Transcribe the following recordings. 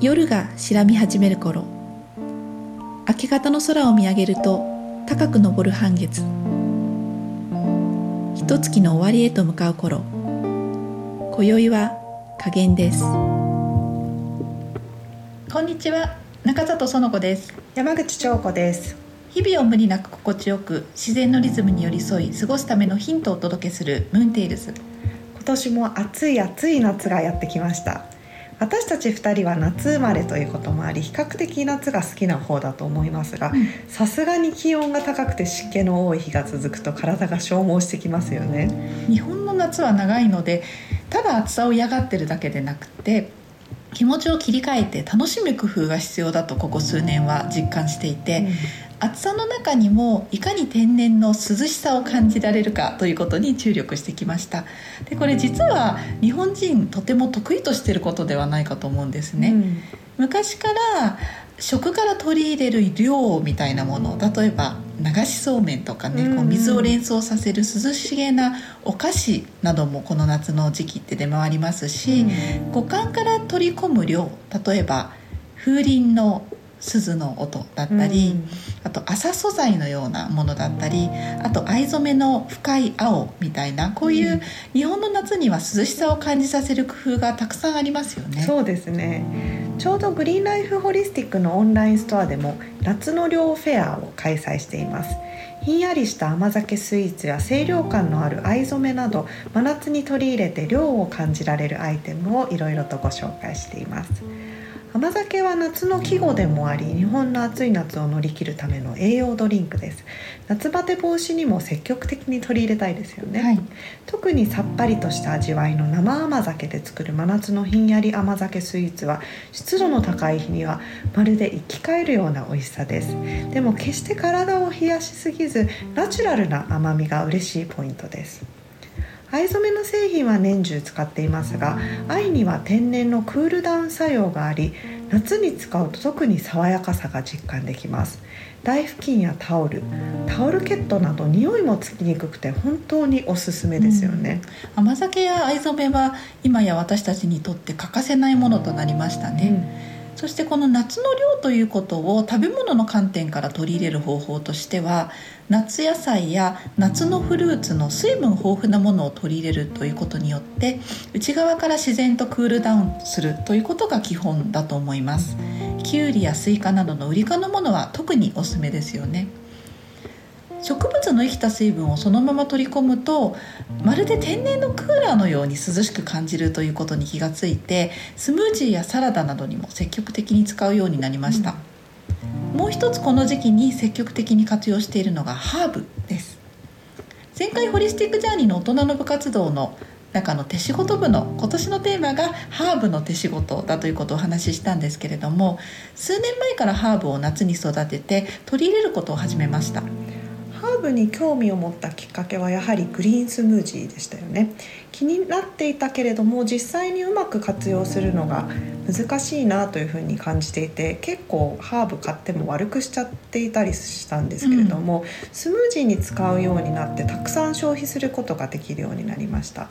夜が白み始める頃明け方の空を見上げると高く昇る半月。一月の終わりへと向かう頃今宵は加減です。こんにちは中里園子です。山口彫子です日々を無理なく心地よく自然のリズムに寄り添い過ごすためのヒントをお届けするムーンテイルズ。今年も暑い暑い夏がやってきました。私たち2人は夏生まれということもあり比較的夏が好きな方だと思いますがさすがに気温が高くて湿気の多い日が続くと体が消耗してきますよね。日本の夏は長いのでただ暑さを嫌がってるだけでなくて気持ちを切り替えて楽しむ工夫が必要だとここ数年は実感していて、うん、暑さの中にもいかに天然の涼しさを感じられるかということに注力してきました。でこれ実は日本人とても得意としていることではないかと思うんですね、うん、昔から食から取り入れる量みたいなもの例えば流しそうめんとかね、こう水を連想させる涼しげなお菓子などもこの夏の時期って出回りますし、五感から取り込む量例えば風鈴の鈴の音だったり、うん、あと麻素材のようなものだったりあと藍染めの深い青みたいなこういう日本の夏には涼しさを感じさせる工夫がたくさんありますよね。そうですね。ちょうどグリーンライフホリスティックのオンラインストアでも夏の涼フェアを開催しています。ひんやりした甘酒スイーツや清涼感のある藍染めなど真夏に取り入れて涼を感じられるアイテムをいろいろとご紹介しています甘酒は夏の季語でもあり日本の暑い夏を乗り切るための栄養ドリンクです。夏バテ防止にも積極的に取り入れたいですよね、はい、特にさっぱりとした味わいの生甘酒で作る真夏のひんやり甘酒スイーツは湿度の高い日にはまるで生き返るような美味しさです。でも決して体を冷やしすぎずナチュラルな甘みが嬉しいポイントです藍染めの製品は年中使っていますが藍には天然のクールダウン作用があり夏に使うと特に爽やかさが実感できます。台布巾やタオルタオルケットなど匂いもつきにくくて本当におすすめですよね、うん、甘酒や藍染めは今や私たちにとって欠かせないものとなりましたね、うんそしてこの夏の量ということを食べ物の観点から取り入れる方法としては夏野菜や夏のフルーツの水分豊富なものを取り入れるということによって内側から自然とクールダウンするということが基本だと思います。きゅうりやスイカなどのウリ科のものは特におすすめですよね。植物の生きた水分をそのまま取り込むとまるで天然のクーラーのように涼しく感じるということに気がついてスムージーやサラダなどにも積極的に使うようになりました、うん、もう一つこの時期に積極的に活用しているのがハーブです。前回ホリスティックジャーニーの大人の部活動の中の手仕事部の今年のテーマがハーブの手仕事だということをお話ししたんですけれども数年前からハーブを夏に育てて取り入れることを始めましたブに興味を持ったきっかけはやはりグリーンスムージーでしたよね。気になっていたけれども実際にうまく活用するのが難しいなというふうに感じていて結構ハーブ買っても悪くしちゃっていたりしたんですけれども、うん、スムージーに使うようになってたくさん消費することができるようになりました。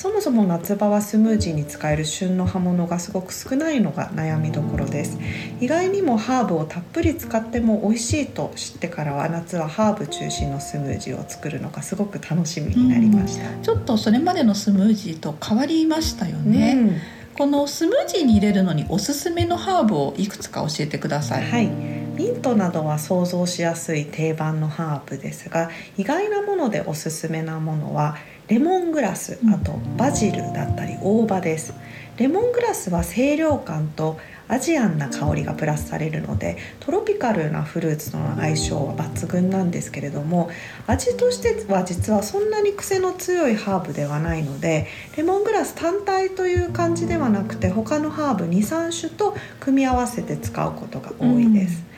そもそも夏場はスムージーに使える旬の葉物がすごく少ないのが悩みどころです。意外にもハーブをたっぷり使っても美味しいと知ってからは夏はハーブ中心のスムージーを作るのがすごく楽しみになりました、ちょっとそれまでのスムージーと変わりましたよね、うん。このスムージーに入れるのにおすすめのハーブをいくつか教えてください。はい、ミントなどは想像しやすい定番のハーブですが意外なものでおすすめなものはレモングラスあとバジルだったり大葉です。レモングラスは清涼感とアジアンな香りがプラスされるのでトロピカルなフルーツとの相性は抜群なんですけれども味としては実はそんなに癖の強いハーブではないのでレモングラス単体という感じではなくて他のハーブ23種と組み合わせて使うことが多いです。うん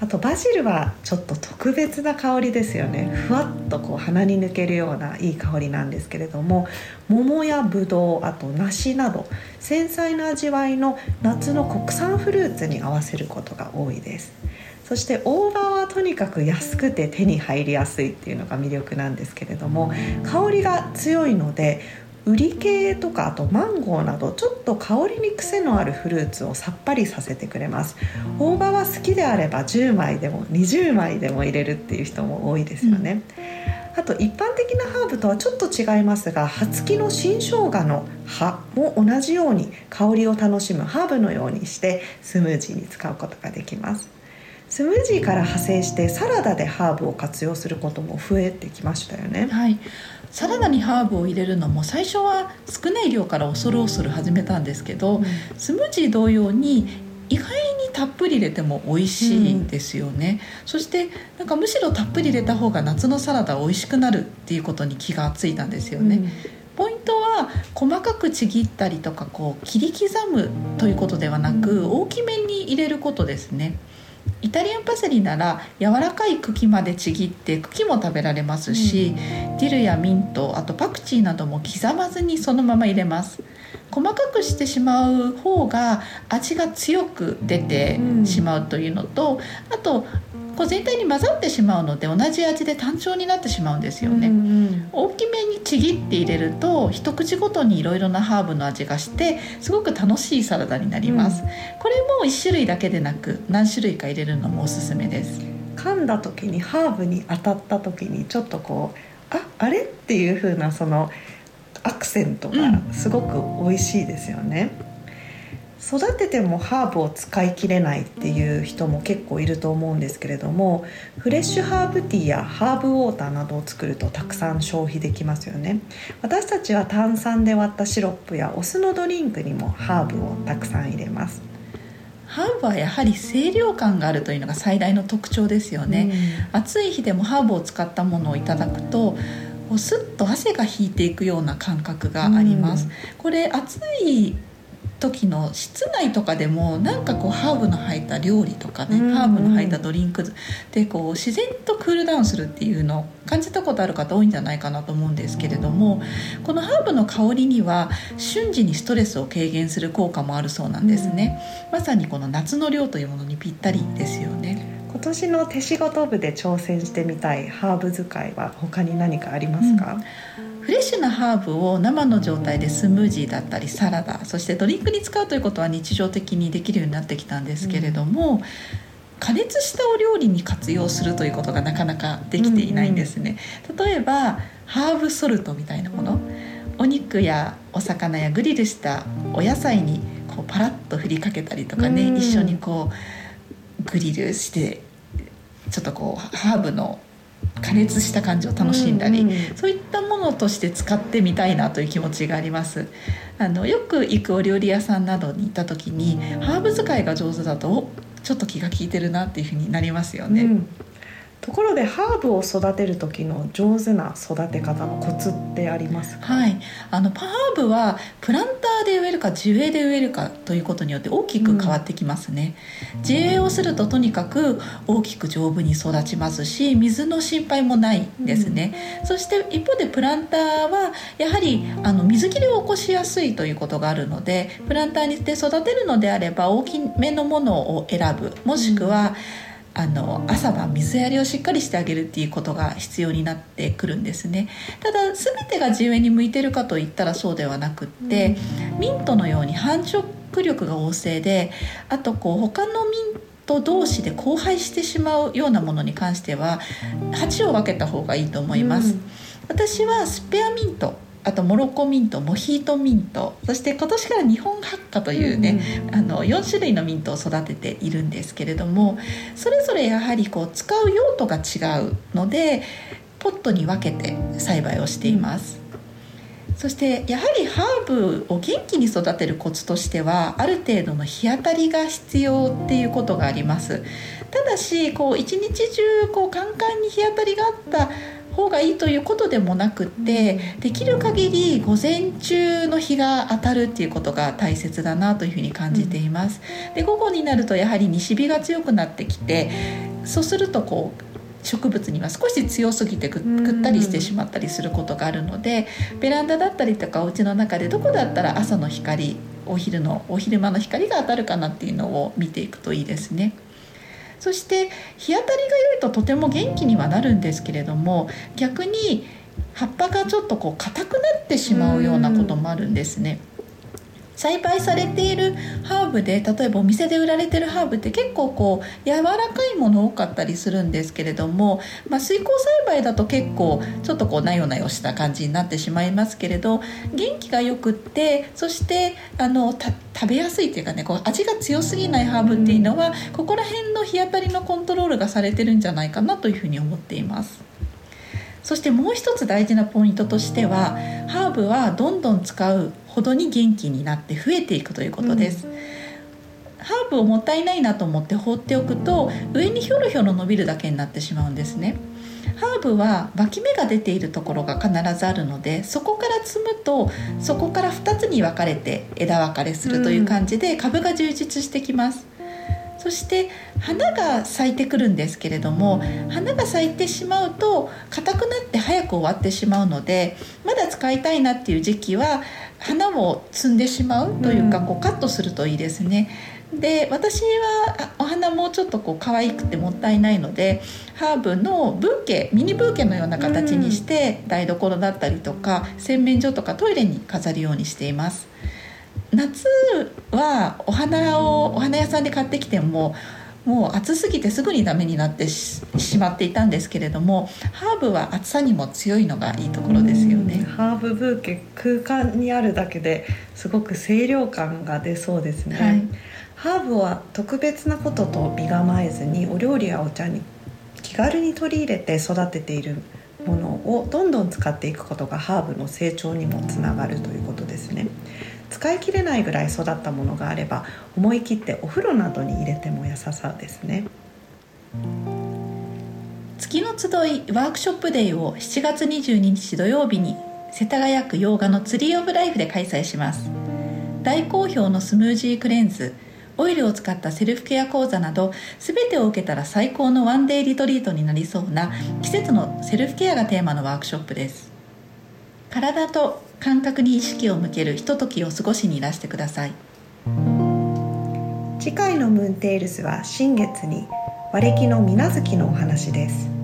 あとバジルはちょっと特別な香りですよね。ふわっとこう鼻に抜けるようないい香りなんですけれども桃やぶどうあと梨など繊細な味わいの夏の国産フルーツに合わせることが多いです。そして大葉はとにかく安くて手に入りやすいっていうのが魅力なんですけれども香りが強いのでウリ系とかあとマンゴーなどちょっと香りに癖のあるフルーツをさっぱりさせてくれます。大葉は好きであれば10枚でも20枚でも入れるっていう人も多いですよね、うん、あと一般的なハーブとはちょっと違いますが葉付きの新生姜の葉も同じように香りを楽しむハーブのようにしてスムージーに使うことができますスムージーから派生してサラダでハーブを活用することも増えてきましたよね。はい。サラダにハーブを入れるのも最初は少ない量から恐る恐る始めたんですけど、うん、スムージー同様に意外にたっぷり入れても美味しいですよね、うん、そしてなんかむしろたっぷり入れた方が夏のサラダ美味しくなるっていうことに気がついたんですよね、うん、ポイントは細かくちぎったりとかこう切り刻むということではなく、大きめに入れることですねイタリアンパセリなら柔らかい茎までちぎって茎も食べられますし、うん、ディルやミントあとパクチーなども刻まずにそのまま入れます。細かくしてしまう方が味が強く出てしまうというのと、うん、あとこう全体に混ざってしまうので同じ味で単調になってしまうんですよね、うんうん、大きめにちぎって入れると一口ごとにいろいろなハーブの味がしてすごく楽しいサラダになります、うん、これも1種類だけでなく何種類か入れるのもおすすめです。噛んだ時にハーブに当たった時にちょっとこうああれ？っていう風なそのアクセントがすごく美味しいですよね、うん育ててもハーブを使い切れないっていう人も結構いると思うんですけれどもフレッシュハーブティーやハーブウォーターなどを作るとたくさん消費できますよね。私たちは炭酸で割ったシロップやお酢のドリンクにもハーブをたくさん入れます。ハーブはやはり清涼感があるというのが最大の特徴ですよね、うん、暑い日でもハーブを使ったものをいただくとスッと汗が引いていくような感覚があります、うん、これ暑い時の室内とかでもなんかこうハーブの入った料理とかね、うん。うん、ハーブの入ったドリンクでこう自然とクールダウンするっていうのを感じたことある方多いんじゃないかなと思うんですけれどもこのハーブの香りには瞬時にストレスを軽減する効果もあるそうなんですね、うん、まさにこの夏の量というものにぴったりですよね。今年の手仕事部で挑戦してみたいハーブ使いは他に何かありますか、うんフレッシュなハーブを生の状態でスムージーだったりサラダそしてドリンクに使うということは日常的にできるようになってきたんですけれども、うん、加熱したお料理に活用するということがなかなかできていないんですね。うんうん、例えばハーブソルトみたいなもの。お肉やお魚やグリルしたお野菜にこうパラッと振りかけたりとかね、うん、一緒にこうグリルしてちょっとこうハーブの加熱した感じを楽しんだり、うんうん、そういったものとして使ってみたいなという気持ちがあります。あのよく行くお料理屋さんなどに行った時にハーブ使いが上手だとちょっと気が利いてるなっていうふうになりますよね、うんところでハーブを育てる時の上手な育て方のコツってありますか？はい。あのパーブはプランターで植えるか樹枝で植えるかということによって大きく変わってきますね、うん、地植えをするととにかく大きく丈夫に育ちますし水の心配もないですね、うん、そして一方でプランターはやはりあの水切れを起こしやすいということがあるのでプランターにして育てるのであれば大きめのものを選ぶ。もしくは、うんあの朝晩水やりをしっかりしてあげるっていうことが必要になってくるんですね。ただ全てが地植えに向いてるかといったらそうではなくって、ミントのように繁殖力が旺盛であとこう他のミント同士で交配してしまうようなものに関しては鉢を分けた方がいいと思います、うん、私はスペアミントあとモロコミントモヒートミントそして今年から日本ハッカというね、うん、あの4種類のミントを育てているんですけれどもそれぞれやはりこう使う用途が違うのでポットに分けて栽培をしています。そしてやはりハーブを元気に育てるコツとしてはある程度の日当たりが必要っていうことがありますただしこう一日中こうカンカンに日当たりがあった方がいいということでもなくってできる限り午前中の日が当たるっていうことが大切だなというふうに感じています。で午後になるとやはり西日が強くなってきてそうするとこう植物には少し強すぎてぐったりしてしまったりすることがあるのでベランダだったりとかお家の中でどこだったら朝の光お昼のお昼間の光が当たるかなっていうのを見ていくといいですね。そして日当たりが良いととても元気にはなるんですけれども逆に葉っぱがちょっとこう硬くなってしまうようなこともあるんですね。栽培されているハーブで例えばお店で売られてるハーブって結構こう柔らかいもの多かったりするんですけれども、まあ、水耕栽培だと結構ちょっとこうなよなよした感じになってしまいますけれど元気がよくってそしてあの食べやすいっていうかねこう味が強すぎないハーブっていうのはここら辺の日当たりのコントロールがされてるんじゃないかなというふうに思っています。そしてもう一つ大事なポイントとしてはハーブはどんどん使うほどに元気になって増えていくということです、うん、ハーブをもったいないなと思って放っておくと上にひょろひょろ伸びるだけになってしまうんですね。ハーブは脇芽が出ているところが必ずあるのでそこから摘むとそこから2つに分かれて枝分かれするという感じで株が充実してきます、そして花が咲いてくるんですけれども花が咲いてしまうと硬くなって早く終わってしまうのでまだ使いたいなっていう時期は花を摘んでしまうというか、こうカットするといいですね。で私はお花もちょっとこう可愛くてもったいないのでハーブのブーケミニブーケのような形にして台所だったりとか洗面所とかトイレに飾るようにしています。夏はお花をお花屋さんで買ってきてももう暑すぎてすぐにダメになってしまっていたんですけれどもハーブは暑さにも強いのがいいところですよねハーブブーケ空間にあるだけですごく清涼感が出そうですね、はい、ハーブは特別なことと身構えずにお料理やお茶に気軽に取り入れて育てているものをどんどん使っていくことがハーブの成長にもつながるということですね。使い切れないぐらい育ったものがあれば思い切ってお風呂などに入れても良さそうですね。月の集いワークショップデーを7月22日土曜日に世田谷区洋画のツリーオブライフで開催します。大好評のスムージークレンズオイルを使ったセルフケア講座など全てを受けたら最高のワンデーリトリートになりそうな季節のセルフケアがテーマのワークショップです。体と感覚に意識を向けるひとときを過ごしにいらしてください。次回のムーンテールズは新月に和暦の水無月のお話です。